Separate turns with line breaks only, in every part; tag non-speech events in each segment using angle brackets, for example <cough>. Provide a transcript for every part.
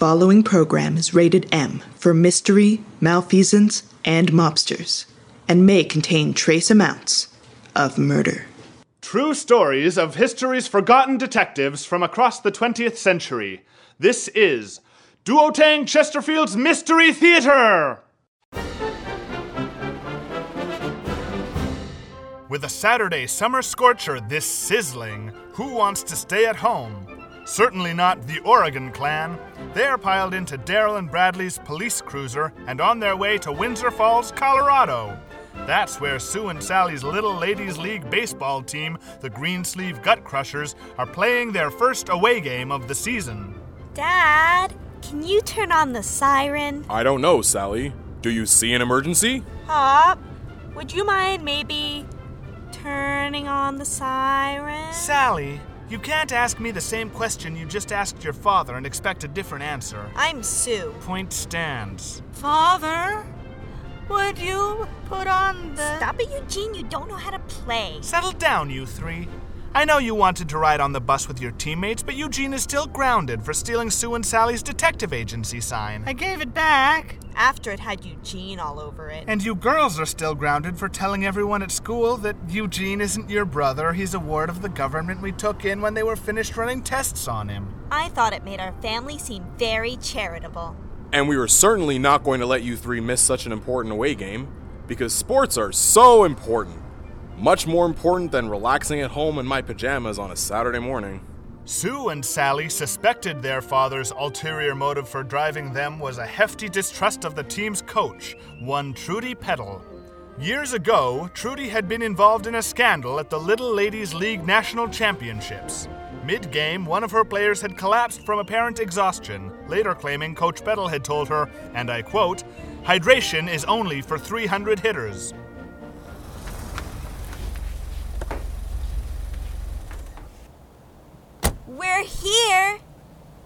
following program is rated M for mystery, malfeasance, and mobsters, and may contain trace amounts of murder.
True stories of history's forgotten detectives from across the 20th century. This is Duotang Chesterfield's Mystery Theater! With a Saturday summer scorcher this sizzling, who wants to stay at home? Certainly not the Oregon clan. They're piled into Daryl and Bradley's police cruiser and on their way to Windsor Falls, Colorado. That's where Sue and Sally's Little Ladies League baseball team, the Greensleeve Gut Crushers, are playing their first away game of the season.
Dad, can you turn on the siren?
I don't know, Sally. Do you see an emergency?
Pop, would you mind maybe turning on the siren?
Sally, you can't ask me the same question you just asked your father and expect a different answer.
I'm Sue.
Point stands.
Father, would you put on the.
Stop it, Eugene. You don't know how to play.
Settle down, you three. I know you wanted to ride on the bus with your teammates, but Eugene is still grounded for stealing Sue and Sally's detective agency sign.
I gave it back.
After it had Eugene all over it.
And you girls are still grounded for telling everyone at school that Eugene isn't your brother. He's a ward of the government we took in when they were finished running tests on him.
I thought it made our family seem very charitable.
And we were certainly not going to let you three miss such an important away game, because sports are so important. Much more important than relaxing at home in my pajamas on a Saturday morning.
Sue and Sally suspected their father's ulterior motive for driving them was a hefty distrust of the team's coach, one Trudy Peddle. Years ago, Trudy had been involved in a scandal at the Little Ladies League National Championships. Mid game, one of her players had collapsed from apparent exhaustion, later claiming Coach Peddle had told her, and I quote, Hydration is only for 300 hitters.
We're here.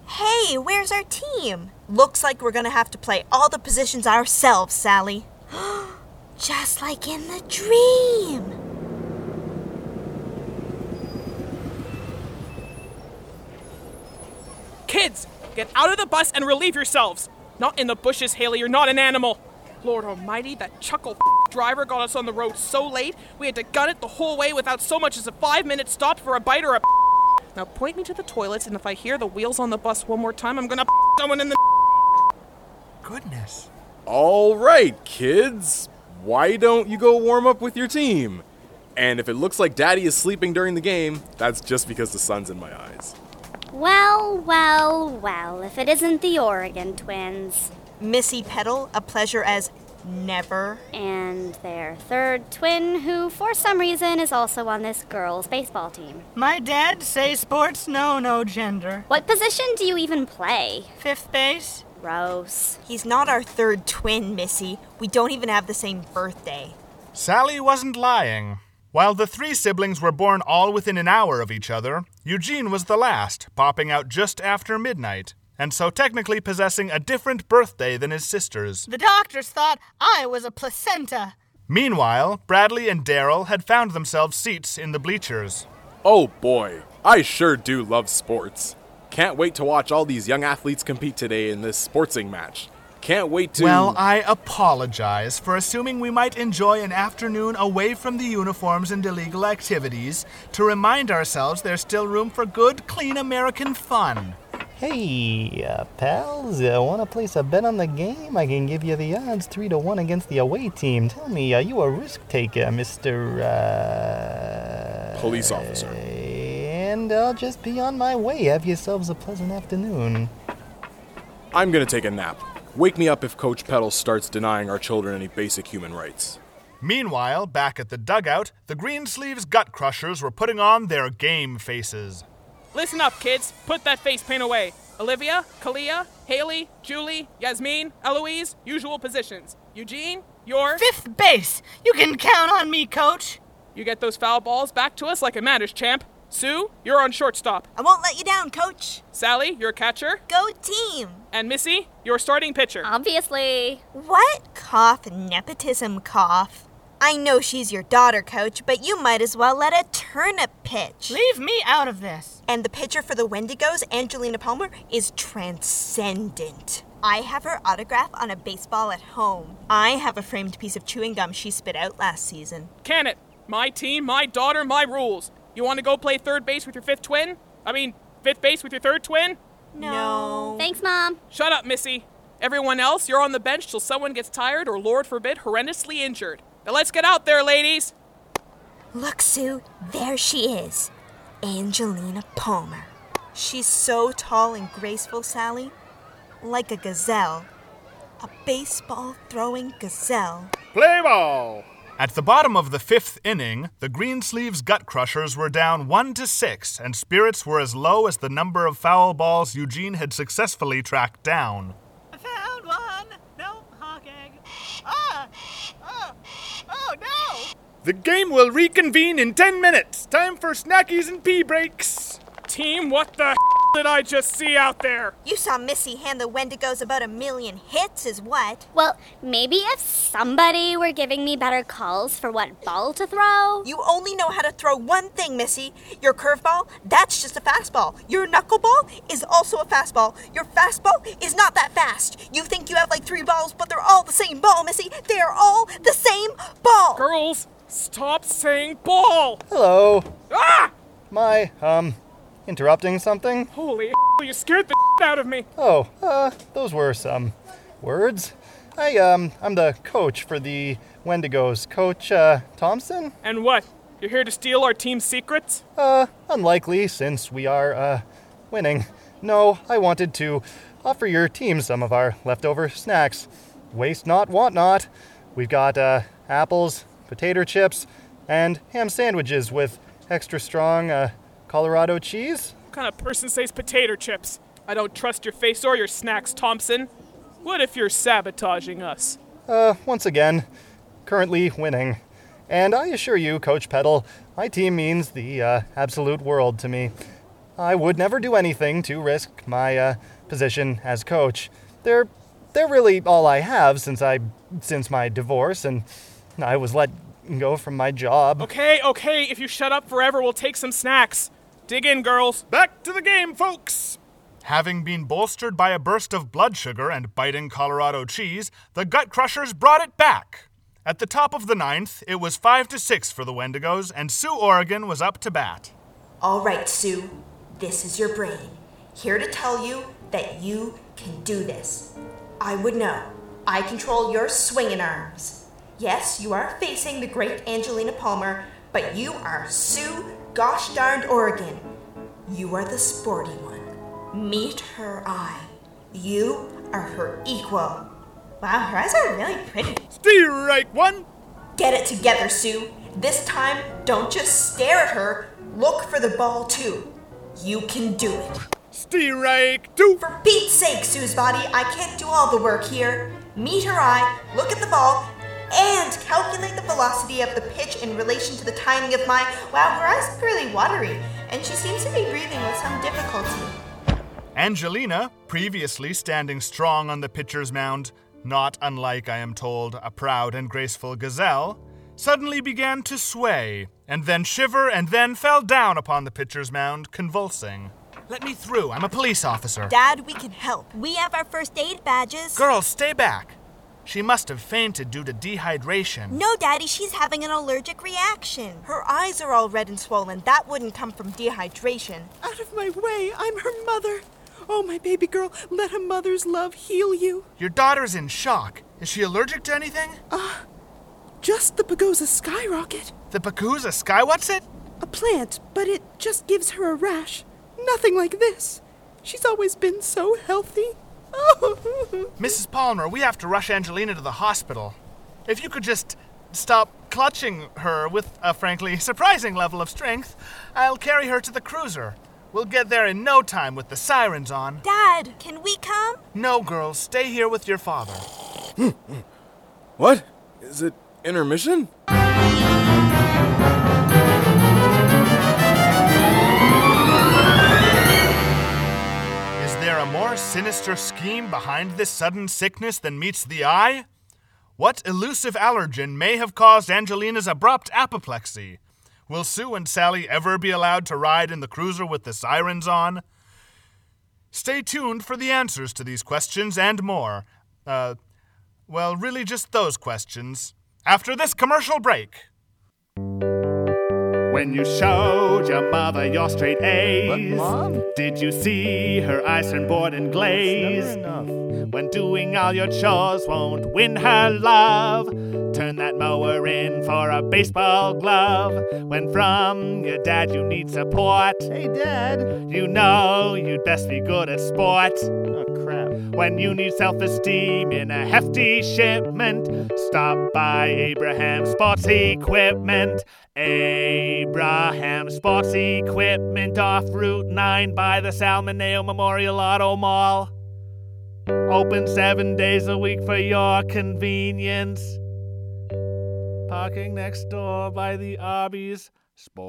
Hey, where's our team? Looks like we're gonna have to play all the positions ourselves, Sally. <gasps> Just like in the dream.
Kids, get out of the bus and relieve yourselves. Not in the bushes, Haley. You're not an animal. Lord Almighty, that chuckle <laughs> driver got us on the road so late we had to gun it the whole way without so much as a five minute stop for a bite or a. Now point me to the toilets, and if I hear the wheels on the bus one more time, I'm gonna <laughs> someone in the. <laughs>
Goodness.
All right, kids. Why don't you go warm up with your team? And if it looks like Daddy is sleeping during the game, that's just because the sun's in my eyes.
Well, well, well, if it isn't the Oregon twins.
Missy Peddle, a pleasure as never.
And their third twin, who for some reason is also on this girls' baseball team.
My dad say sports know no gender.
What position do you even play?
Fifth base?
Gross.
He's not our third twin, Missy. We don't even have the same birthday.
Sally wasn't lying. While the three siblings were born all within an hour of each other, Eugene was the last, popping out just after midnight, and so technically possessing a different birthday than his sisters.
The doctors thought I was a placenta.
Meanwhile, Bradley and Daryl had found themselves seats in the bleachers.
Oh boy, I sure do love sports. Can't wait to watch all these young athletes compete today in this sportsing match. Can't wait to.
Well, I apologize for assuming we might enjoy an afternoon away from the uniforms and illegal activities to remind ourselves there's still room for good, clean American fun.
Hey, uh, pals, uh, want to place a bet on the game? I can give you the odds three to one against the away team. Tell me, are you a risk taker, Mister? Uh...
Police officer.
And I'll just be on my way. Have yourselves a pleasant afternoon.
I'm gonna take a nap. Wake me up if Coach Peddle starts denying our children any basic human rights.
Meanwhile, back at the dugout, the Greensleeves Gut Crushers were putting on their game faces.
Listen up, kids. Put that face paint away. Olivia, Kalia, Haley, Julie, Yasmin, Eloise, usual positions. Eugene, you're.
Fifth base! You can count on me, coach.
You get those foul balls back to us like it matters, champ. Sue, you're on shortstop.
I won't let you down, coach.
Sally, you're catcher.
Go team.
And Missy, you're starting pitcher.
Obviously.
What? Cough, nepotism, cough. I know she's your daughter, coach, but you might as well let a turnip pitch.
Leave me out of this.
And the pitcher for the Wendigos, Angelina Palmer, is transcendent. I have her autograph on a baseball at home. I have a framed piece of chewing gum she spit out last season.
Can it? My team, my daughter, my rules. You want to go play third base with your fifth twin? I mean, fifth base with your third twin?
No.
Thanks, Mom.
Shut up, Missy. Everyone else, you're on the bench till someone gets tired or, Lord forbid, horrendously injured. Now let's get out there, ladies.
Look, Sue, there she is. Angelina Palmer. She's so tall and graceful, Sally. Like a gazelle. A baseball throwing gazelle.
Play ball! At the bottom of the fifth inning, the Greensleeves Gut Crushers were down one to six, and spirits were as low as the number of foul balls Eugene had successfully tracked down.
I found one. No, hawk egg. Ah! Oh! Oh no!
The game will reconvene in ten minutes. Time for snackies and pee breaks.
Team, what the <laughs> did I just see out there?
You saw Missy hand the Wendigos about a million hits, is what?
Well, maybe if somebody were giving me better calls for what ball to throw.
You only know how to throw one thing, Missy. Your curveball, that's just a fastball. Your knuckleball is also a fastball. Your fastball is not that fast. You think you have like three balls, but they're all the same ball, Missy. They are all the same ball.
Girls, stop saying ball!
Hello.
Ah!
My, um, interrupting something?
Holy you scared the out of me.
Oh, uh, those were some words. I, um, I'm the coach for the Wendigos. Coach, uh, Thompson?
And what? You're here to steal our team's secrets?
Uh, unlikely since we are, uh, winning. No, I wanted to offer your team some of our leftover snacks. Waste not, want not. We've got, uh, apples, potato chips, and ham sandwiches with extra strong, uh, Colorado cheese.
What kind of person says potato chips? I don't trust your face or your snacks, Thompson. What if you're sabotaging us?
Uh, once again, currently winning. And I assure you, Coach Peddle, my team means the uh, absolute world to me. I would never do anything to risk my uh, position as coach. They're they're really all I have since I since my divorce and I was let go from my job.
Okay, okay, if you shut up forever, we'll take some snacks. Dig in, girls.
Back to the game, folks! Having been bolstered by a burst of blood sugar and biting Colorado cheese, the Gut Crushers brought it back. At the top of the ninth, it was 5 to 6 for the Wendigos, and Sue Oregon was up to bat.
All right, Sue. This is your brain. Here to tell you that you can do this. I would know. I control your swinging arms. Yes, you are facing the great Angelina Palmer, but you are Sue gosh darned Oregon. You are the sporty one. Meet her eye. You are her equal. Wow, her eyes are really pretty.
Strike one!
Get it together, Sue. This time, don't just stare at her, look for the ball too. You can do it.
Strike two!
For Pete's sake, Sue's body, I can't do all the work here. Meet her eye, look at the ball, and calculate the velocity of the pitch in relation to the timing of my. Wow, her eyes are really watery, and she seems to be breathing with some difficulty.
Angelina, previously standing strong on the pitcher's mound, not unlike, I am told, a proud and graceful gazelle, suddenly began to sway, and then shiver, and then fell down upon the pitcher's mound, convulsing. Let me through. I'm a police officer.
Dad, we can help. We have our first aid badges.
Girls, stay back. She must have fainted due to dehydration.
No, Daddy, she's having an allergic reaction. Her eyes are all red and swollen. That wouldn't come from dehydration.
Out of my way, I'm her mother. Oh, my baby girl, let a mother's love heal you.
Your daughter's in shock. Is she allergic to anything?
Uh, just the Pagosa skyrocket.
The Pakuza sky, what's it?
A plant, but it just gives her a rash. Nothing like this. She's always been so healthy. <laughs>
Mrs. Palmer, we have to rush Angelina to the hospital. If you could just stop clutching her with a frankly <laughs> surprising level of strength, I'll carry her to the cruiser. We'll get there in no time with the sirens on.
Dad, can we come?
No, girls, stay here with your father. <gasps>
What? Is it intermission?
More sinister scheme behind this sudden sickness than meets the eye? What elusive allergen may have caused Angelina's abrupt apoplexy? Will Sue and Sally ever be allowed to ride in the cruiser with the sirens on? Stay tuned for the answers to these questions and more. Uh, well, really just those questions. After this commercial break. When you showed your mother your straight A's,
Mom?
did you see her eyes turn bored and glazed? When doing all your chores won't win her love, turn that mower in for a baseball glove. When from your dad you need support,
Hey, Dad.
you know you'd best be good at sport.
Oh, crap.
When you need self esteem in a hefty shipment, stop by Abraham Sports Equipment. Abraham Sports Equipment off Route 9 by the Salmoneo Memorial Auto Mall. Open seven days a week for your convenience. Parking next door by the Arby's Sports.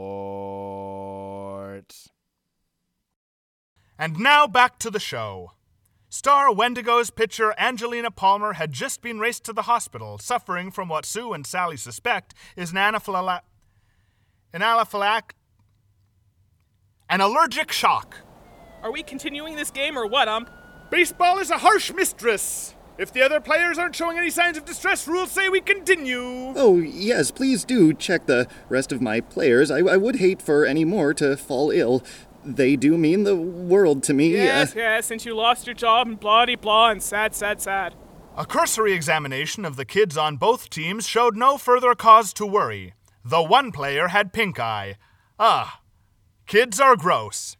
And now back to the show. Star Wendigo's pitcher Angelina Palmer had just been raced to the hospital, suffering from what Sue and Sally suspect is an anaphylactic. An anaphylactic. An allergic shock.
Are we continuing this game or what, ump?
Baseball is a harsh mistress. If the other players aren't showing any signs of distress, rules say we continue.
Oh, yes, please do check the rest of my players. I, I would hate for any more to fall ill. They do mean the world to me.
Yes,
Uh,
yes, since you lost your job and blah de blah and sad, sad, sad.
A cursory examination of the kids on both teams showed no further cause to worry, though one player had pink eye. Ah, kids are gross.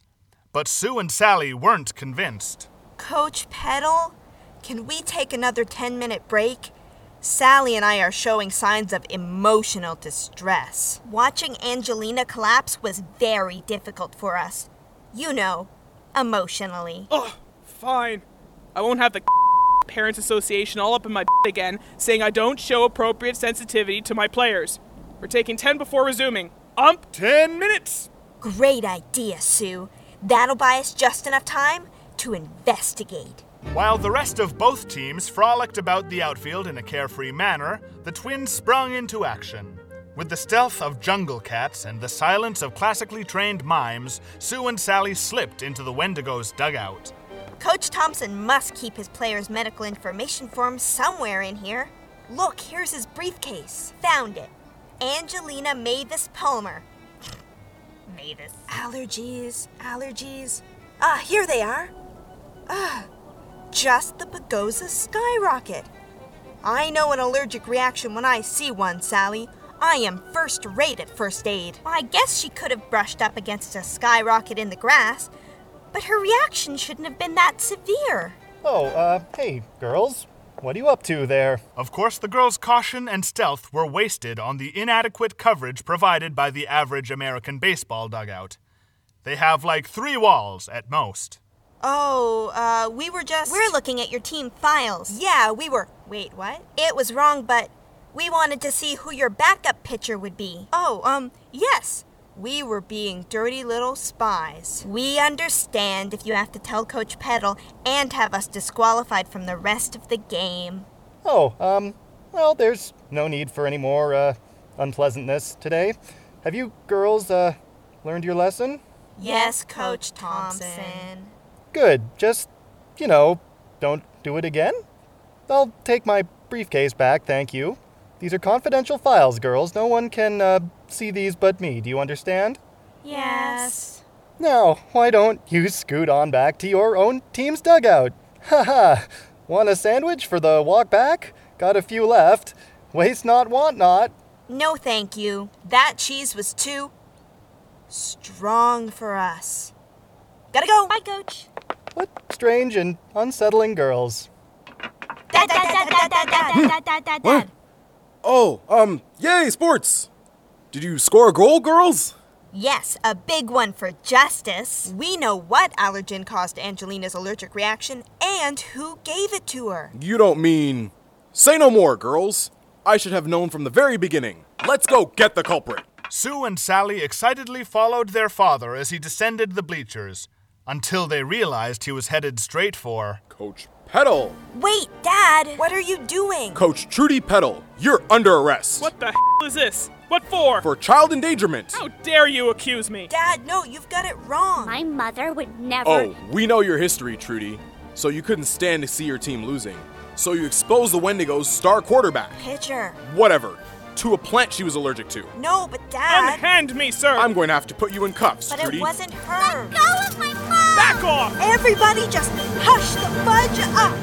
But Sue and Sally weren't convinced.
Coach Peddle, can we take another 10 minute break? Sally and I are showing signs of emotional distress. Watching Angelina collapse was very difficult for us. You know, emotionally.
Oh, fine. I won't have the <laughs> Parents Association all up in my <laughs> again, saying I don't show appropriate sensitivity to my players. We're taking 10 before resuming. Ump, 10 minutes!
Great idea, Sue. That'll buy us just enough time to investigate.
While the rest of both teams frolicked about the outfield in a carefree manner, the twins sprung into action. With the stealth of jungle cats and the silence of classically trained mimes, Sue and Sally slipped into the Wendigo's dugout.
Coach Thompson must keep his players' medical information forms somewhere in here. Look, here's his briefcase. Found it. Angelina Mavis Palmer. Mavis. Allergies, allergies. Ah, here they are. Ah, just the Pagosa skyrocket. I know an allergic reaction when I see one, Sally. I am first rate at first aid. I guess she could have brushed up against a skyrocket in the grass, but her reaction shouldn't have been that severe.
Oh, uh, hey, girls. What are you up to there?
Of course, the girls' caution and stealth were wasted on the inadequate coverage provided by the average American baseball dugout. They have like three walls at most.
Oh, uh, we were just. We're looking at your team files. Yeah, we were. Wait, what? It was wrong, but we wanted to see who your backup pitcher would be. Oh, um, yes. We were being dirty little spies. We understand if you have to tell Coach Peddle and have us disqualified from the rest of the game.
Oh, um, well, there's no need for any more, uh, unpleasantness today. Have you girls, uh, learned your lesson?
Yes, Coach Thompson.
Good. Just, you know, don't do it again? I'll take my briefcase back, thank you. These are confidential files, girls. No one can, uh, see these but me. Do you understand?
Yes.
Now, why don't you scoot on back to your own team's dugout? Haha! Want a sandwich for the walk back? Got a few left. Waste not, want not.
No, thank you. That cheese was too strong for us. Gotta go. Bye, Coach.
What strange and unsettling girls.
Dad, dad, dad, dad, dad, dad, dad, dad, dad,
What? Oh, um, yay, sports! Did you score a goal, girls?
Yes, a big one for justice. We know what allergen caused Angelina's allergic reaction and who gave it to her.
You don't mean. Say no more, girls. I should have known from the very beginning. Let's go get the culprit.
Sue and Sally excitedly followed their father as he descended the bleachers, until they realized he was headed straight for.
Coach Peddle!
Wait, Dad! What are you doing?
Coach Trudy Peddle, you're under arrest.
What the hell is this? What for?
For child endangerment.
How dare you accuse me?
Dad, no, you've got it wrong.
My mother would never.
Oh, we know your history, Trudy. So you couldn't stand to see your team losing. So you exposed the Wendigos' star quarterback.
Pitcher.
Whatever. To a plant she was allergic to.
No, but Dad.
Unhand me, sir!
I'm going to have to put you in cuffs,
but
Trudy.
it wasn't her.
Let go of my mom!
Back off!
Everybody just hush the fudge up.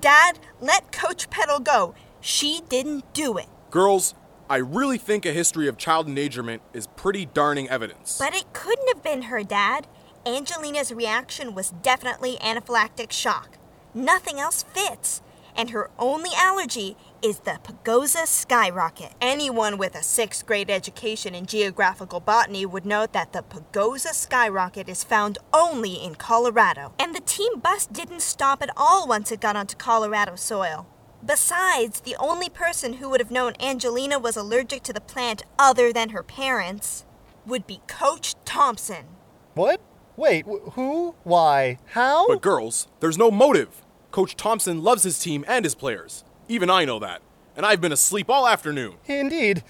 Dad, let Coach Peddle go. She didn't do it.
Girls, I really think a history of child endangerment is pretty darning evidence.
But it couldn't have been her, Dad. Angelina's reaction was definitely anaphylactic shock. Nothing else fits. And her only allergy is the Pagosa skyrocket. Anyone with a sixth grade education in geographical botany would know that the Pagosa skyrocket is found only in Colorado. And the team bus didn't stop at all once it got onto Colorado soil. Besides, the only person who would have known Angelina was allergic to the plant other than her parents would be Coach Thompson.
What? Wait, wh- who? Why? How?
But girls, there's no motive. Coach Thompson loves his team and his players. Even I know that. And I've been asleep all afternoon.
Indeed.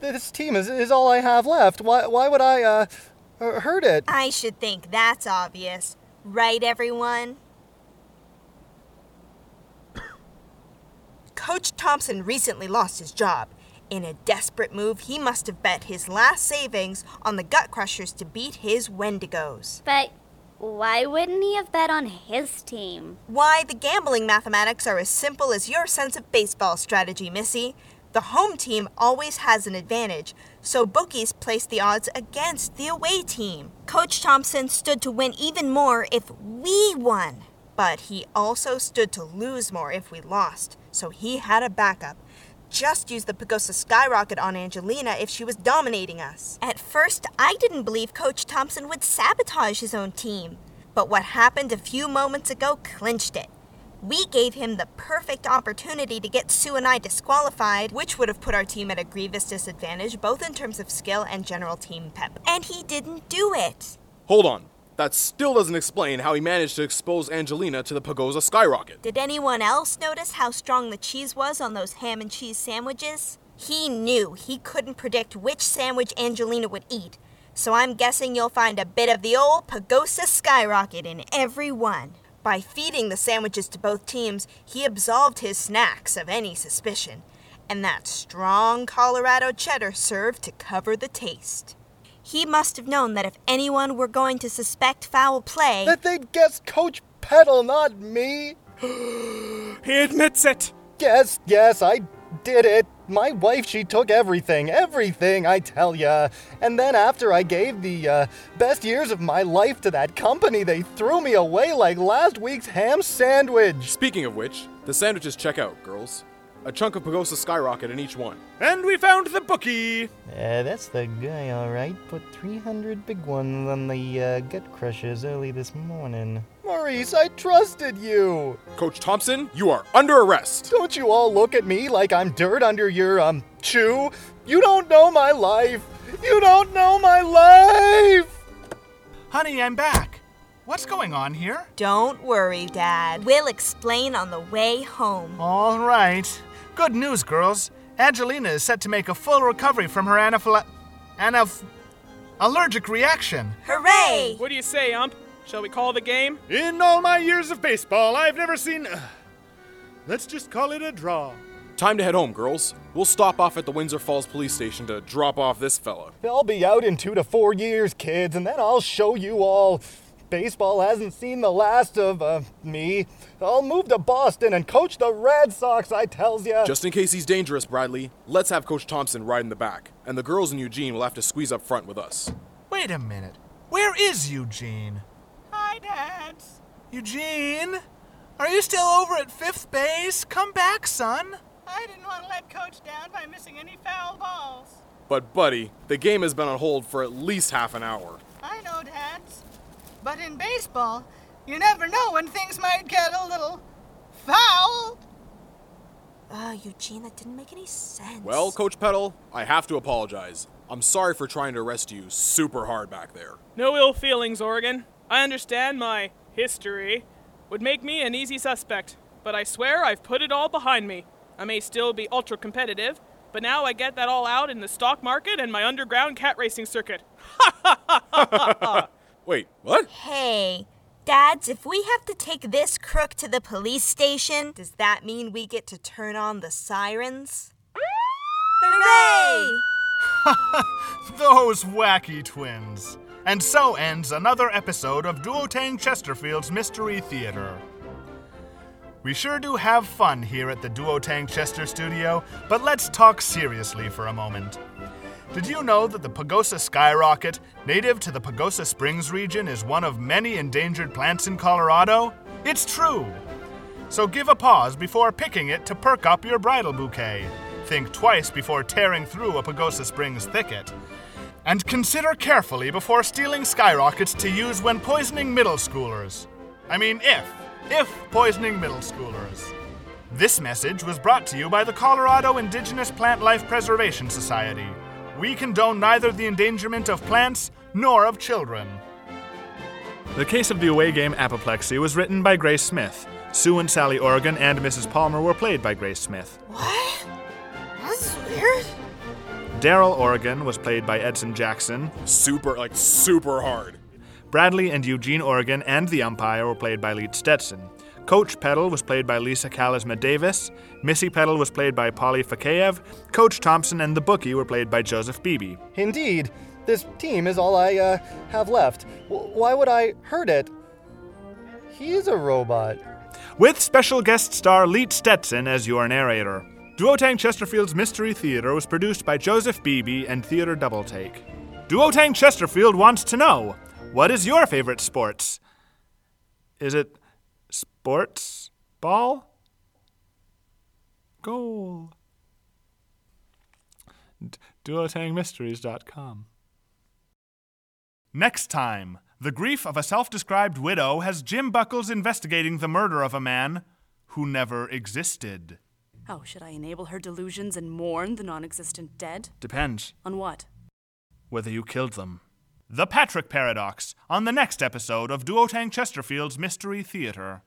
This team is, is all I have left. Why, why would I, uh, uh, hurt it?
I should think that's obvious. Right, everyone? <coughs> Coach Thompson recently lost his job. In a desperate move, he must have bet his last savings on the Gut Crushers to beat his Wendigos.
But why wouldn't he have bet on his team?
Why, the gambling mathematics are as simple as your sense of baseball strategy, Missy. The home team always has an advantage, so bookies place the odds against the away team. Coach Thompson stood to win even more if we won, but he also stood to lose more if we lost, so he had a backup. Just use the Pagosa skyrocket on Angelina if she was dominating us. At first, I didn't believe Coach Thompson would sabotage his own team, but what happened a few moments ago clinched it. We gave him the perfect opportunity to get Sue and I disqualified, which would have put our team at a grievous disadvantage, both in terms of skill and general team pep. And he didn't do it.
Hold on. That still doesn't explain how he managed to expose Angelina to the Pagosa skyrocket.
Did anyone else notice how strong the cheese was on those ham and cheese sandwiches? He knew he couldn't predict which sandwich Angelina would eat, so I'm guessing you'll find a bit of the old Pagosa skyrocket in every one. By feeding the sandwiches to both teams, he absolved his snacks of any suspicion, and that strong Colorado cheddar served to cover the taste. He must have known that if anyone were going to suspect foul play,
That they'd guess Coach Peddle, not me. <gasps>
He admits it!
Yes, yes, I did it. My wife, she took everything, everything, I tell ya. And then after I gave the uh, best years of my life to that company, they threw me away like last week's ham sandwich.
Speaking of which, the sandwiches check out, girls. A chunk of Pagosa skyrocket in each one.
And we found the bookie!
Uh, that's the guy, all right. Put 300 big ones on the uh, gut crushers early this morning. Maurice, I trusted you.
Coach Thompson, you are under arrest.
Don't you all look at me like I'm dirt under your, um, shoe? You don't know my life. You don't know my life.
Honey, I'm back. What's going on here?
don't worry, Dad. We'll explain on the way home.
All right. Good news, girls. Angelina is set to make a full recovery from her anaphila- anaph- allergic reaction.
Hooray!
What do you say, Ump? Shall we call the game?
In all my years of baseball, I've never seen. Uh, let's just call it a draw.
Time to head home, girls. We'll stop off at the Windsor Falls police station to drop off this fella.
I'll be out in two to four years, kids, and then I'll show you all. Baseball hasn't seen the last of uh, me. I'll move to Boston and coach the Red Sox, I tells ya.
Just in case he's dangerous, Bradley, let's have Coach Thompson ride in the back, and the girls and Eugene will have to squeeze up front with us.
Wait a minute. Where is Eugene?
Hi, Dads.
Eugene? Are you still over at fifth base? Come back, son.
I didn't want to let Coach down by missing any foul balls.
But, buddy, the game has been on hold for at least half an hour.
I know, Dads. But in baseball, you never know when things might get a little foul.
Uh, Eugene, that didn't make any sense.
Well, Coach Peddle, I have to apologize. I'm sorry for trying to arrest you super hard back there.
No ill feelings, Oregon. I understand my history. would make me an easy suspect. But I swear I've put it all behind me. I may still be ultra competitive, but now I get that all out in the stock market and my underground cat racing circuit. <laughs>
Wait, what?
Hey, Dads, if we have to take this crook to the police station, does that mean we get to turn on the sirens? Hooray! <laughs>
Those wacky twins. And so ends another episode of Duotang Chesterfield's Mystery Theater. We sure do have fun here at the Duotang Chester studio, but let's talk seriously for a moment. Did you know that the Pagosa skyrocket, native to the Pagosa Springs region, is one of many endangered plants in Colorado? It's true! So give a pause before picking it to perk up your bridal bouquet. Think twice before tearing through a Pagosa Springs thicket. And consider carefully before stealing skyrockets to use when poisoning middle schoolers. I mean, if, if poisoning middle schoolers. This message was brought to you by the Colorado Indigenous Plant Life Preservation Society. We condone neither the endangerment of plants nor of children.
The case of the away game apoplexy was written by Grace Smith. Sue and Sally Oregon and Mrs. Palmer were played by Grace Smith.
What? That's weird.
Daryl Oregon was played by Edson Jackson.
Super, like, super hard.
Bradley and Eugene Oregon and the umpire were played by Leet Stetson. Coach Peddle was played by Lisa Kalisma Davis. Missy Peddle was played by Polly Fakayev. Coach Thompson and the bookie were played by Joseph Beebe.
Indeed, this team is all I uh, have left. W- why would I hurt it? He's a robot.
With special guest star Leet Stetson as your narrator. Duotang Chesterfield's Mystery Theater was produced by Joseph Beebe and Theater Double Take. Duotang Chesterfield wants to know what is your favorite sports? Is it sports ball? Goal. D- duotangmysteries.com.
Next time, the grief of a self described widow has Jim Buckles investigating the murder of a man who never existed.
Oh, should I enable her delusions and mourn the non existent dead?
Depends
On what?
whether you killed them.
The Patrick Paradox on the next episode of Duotang Chesterfield's Mystery Theater.